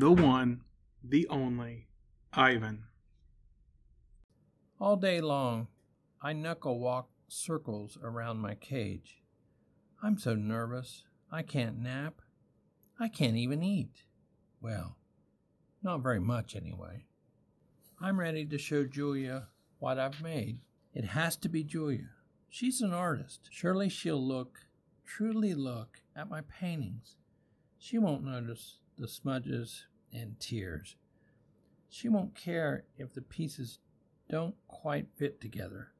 the one, the only, Ivan. All day long, I knuckle walk circles around my cage. I'm so nervous, I can't nap. I can't even eat. Well, not very much anyway. I'm ready to show Julia what I've made. It has to be Julia. She's an artist. Surely she'll look, truly look, at my paintings. She won't notice the smudges and tears. She won't care if the pieces don't quite fit together.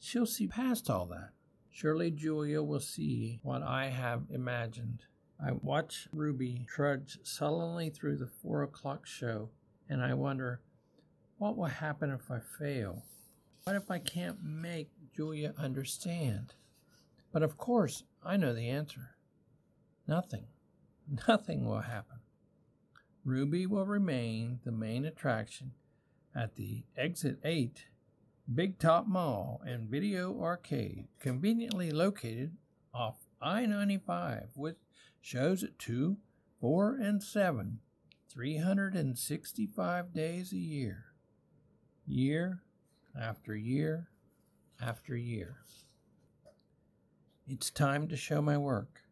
She'll see past all that. Surely Julia will see what I have imagined. I watch Ruby trudge sullenly through the four o'clock show, and I wonder what will happen if I fail? What if I can't make Julia understand? But of course, I know the answer. Nothing. Nothing will happen. Ruby will remain the main attraction at the Exit 8 Big Top Mall and Video Arcade, conveniently located off I 95 with shows at 2, 4, and 7, 365 days a year. Year after year after year. It's time to show my work.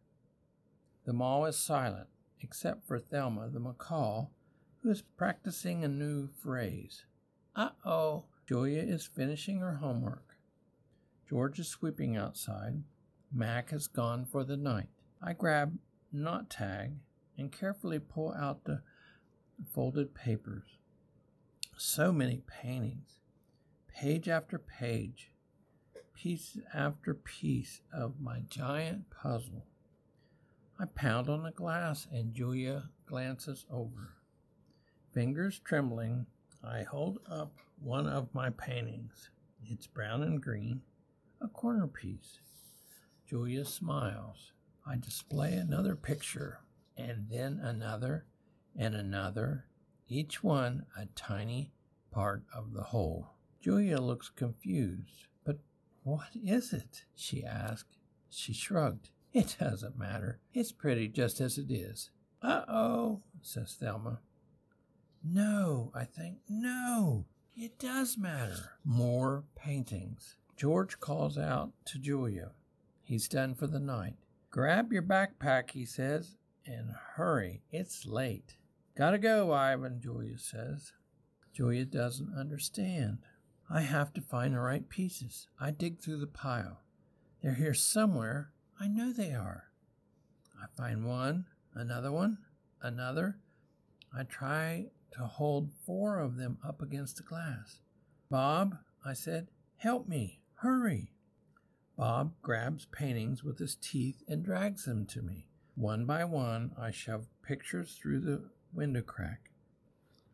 The mall is silent, except for Thelma the macaw, who is practicing a new phrase. Uh oh, Julia is finishing her homework. George is sweeping outside. Mack has gone for the night. I grab Not-Tag and carefully pull out the folded papers. So many paintings, page after page, piece after piece of my giant puzzle. I pound on the glass and Julia glances over. Fingers trembling, I hold up one of my paintings. It's brown and green, a corner piece. Julia smiles. I display another picture, and then another, and another, each one a tiny part of the whole. Julia looks confused. But what is it? she asked. She shrugged. It doesn't matter. It's pretty just as it is. Uh oh, says Thelma. No, I think. No, it does matter. More paintings. George calls out to Julia. He's done for the night. Grab your backpack, he says, and hurry. It's late. Gotta go, Ivan, Julia says. Julia doesn't understand. I have to find the right pieces. I dig through the pile. They're here somewhere. I know they are. I find one, another one, another. I try to hold four of them up against the glass. Bob, I said, help me, hurry. Bob grabs paintings with his teeth and drags them to me. One by one, I shove pictures through the window crack.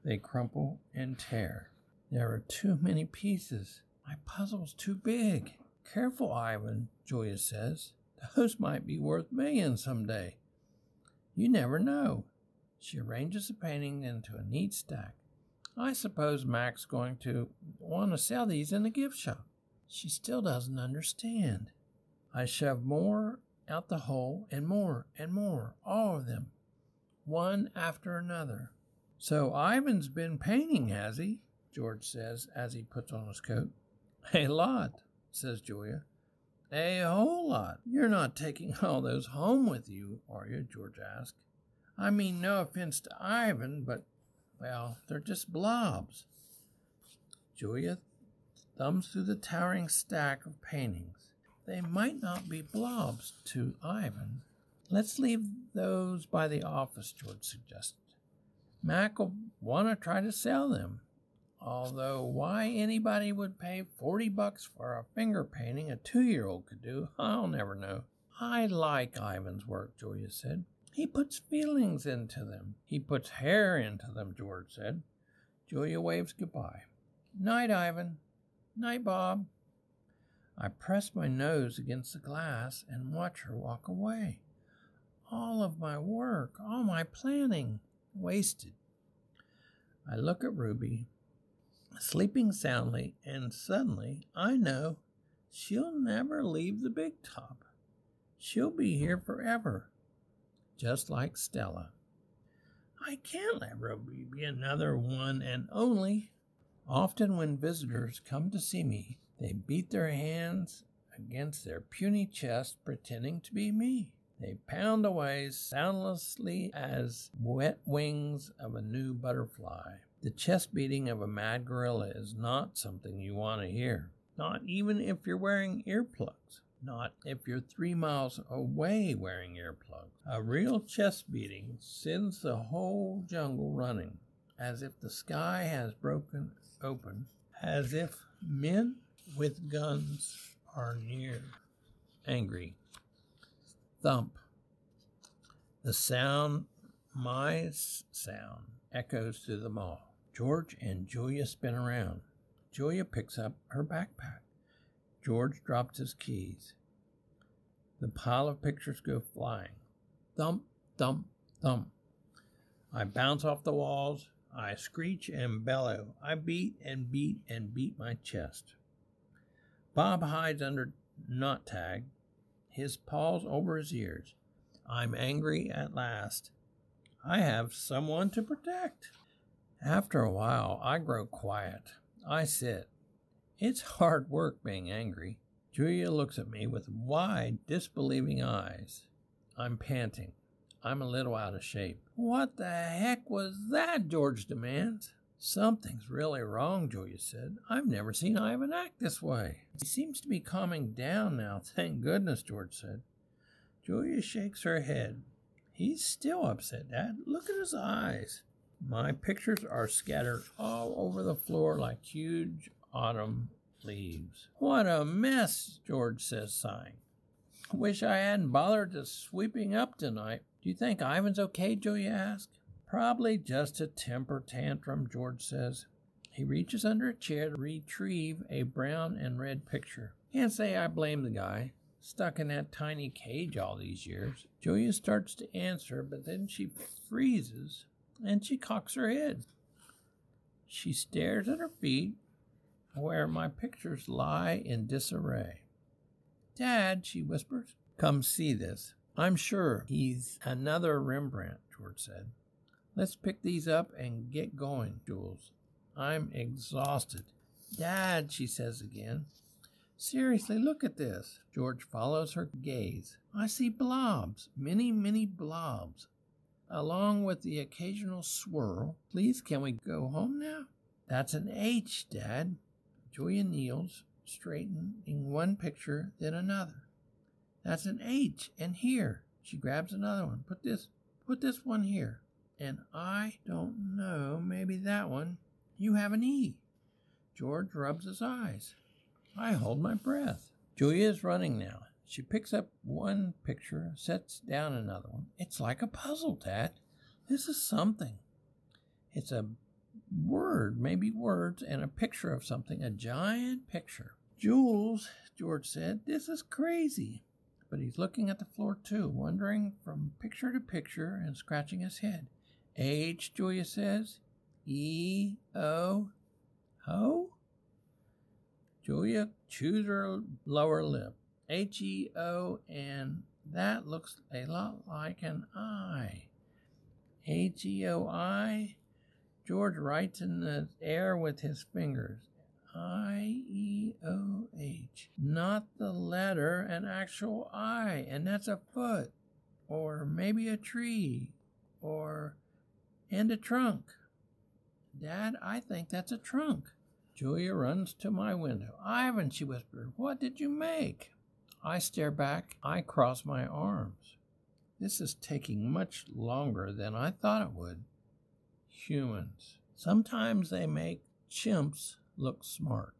They crumple and tear. There are too many pieces. My puzzle's too big. Careful, Ivan, Julia says. Those might be worth millions some day. You never know. She arranges the painting into a neat stack. I suppose Mack's going to want to sell these in the gift shop. She still doesn't understand. I shove more out the hole and more and more, all of them, one after another. So Ivan's been painting, has he? George says as he puts on his coat. A lot, says Julia. A whole lot. You're not taking all those home with you, are you? George asked. I mean, no offense to Ivan, but, well, they're just blobs. Julia thumbs through the towering stack of paintings. They might not be blobs to Ivan. Let's leave those by the office, George suggested. Mack will want to try to sell them. Although why anybody would pay 40 bucks for a finger painting a two year old could do, I'll never know. I like Ivan's work, Julia said. He puts feelings into them. He puts hair into them, George said. Julia waves goodbye. Night, Ivan. Night, Bob. I press my nose against the glass and watch her walk away. All of my work, all my planning, wasted. I look at Ruby, sleeping soundly, and suddenly I know she'll never leave the big top. She'll be here forever just like Stella. I can't let Ruby be another one and only. Often, when visitors come to see me, they beat their hands against their puny chest, pretending to be me. They pound away soundlessly as wet wings of a new butterfly. The chest beating of a mad gorilla is not something you want to hear, not even if you're wearing earplugs, not if you're three miles away wearing earplugs. A real chest beating sends the whole jungle running, as if the sky has broken open, as if men with guns are near. Angry. Thump. The sound, my sound, echoes through the mall. George and Julia spin around. Julia picks up her backpack. George drops his keys. The pile of pictures go flying. Thump, thump, thump. I bounce off the walls. I screech and bellow. I beat and beat and beat my chest. Bob hides under Not-Tag, his paws over his ears. I'm angry at last. I have someone to protect. After a while, I grow quiet. I sit. It's hard work being angry. Julia looks at me with wide, disbelieving eyes. I'm panting. I'm a little out of shape. What the heck was that? George demands. Something's really wrong, Julia said. I've never seen Ivan act this way. He seems to be calming down now, thank goodness, George said. Julia shakes her head. He's still upset, Dad. Look at his eyes. My pictures are scattered all over the floor like huge autumn leaves. What a mess, George says, sighing. Wish I hadn't bothered to sweeping up tonight. Do you think Ivan's okay? Julia asked. Probably just a temper tantrum, George says. He reaches under a chair to retrieve a brown and red picture. Can't say I blame the guy. Stuck in that tiny cage all these years. Julia starts to answer, but then she freezes and she cocks her head. She stares at her feet, where my pictures lie in disarray. Dad, she whispers, come see this. I'm sure he's another Rembrandt, George said. Let's pick these up and get going, Jules. I'm exhausted. Dad, she says again. Seriously, look at this. George follows her gaze. I see blobs, many, many blobs, along with the occasional swirl. Please, can we go home now? That's an H, Dad. Julia kneels, straightening one picture, then another. That's an H, and here. She grabs another one. Put this, put this one here. And I don't know, maybe that one. You have an E. George rubs his eyes. I hold my breath. Julia is running now. She picks up one picture, sets down another one. It's like a puzzle, Dad. This is something. It's a word, maybe words, and a picture of something, a giant picture. Jules, George said, this is crazy. But he's looking at the floor too, wandering from picture to picture and scratching his head. H, Julia says. E, O, ho? Julia chews her lower lip. H, E, O, and that looks a lot like an I. H, E, O, I. George writes in the air with his fingers. I E O H. Not the letter, an actual I, and that's a foot, or maybe a tree, or and a trunk. Dad, I think that's a trunk. Julia runs to my window. Ivan, she whispered, what did you make? I stare back. I cross my arms. This is taking much longer than I thought it would. Humans. Sometimes they make chimps look smart.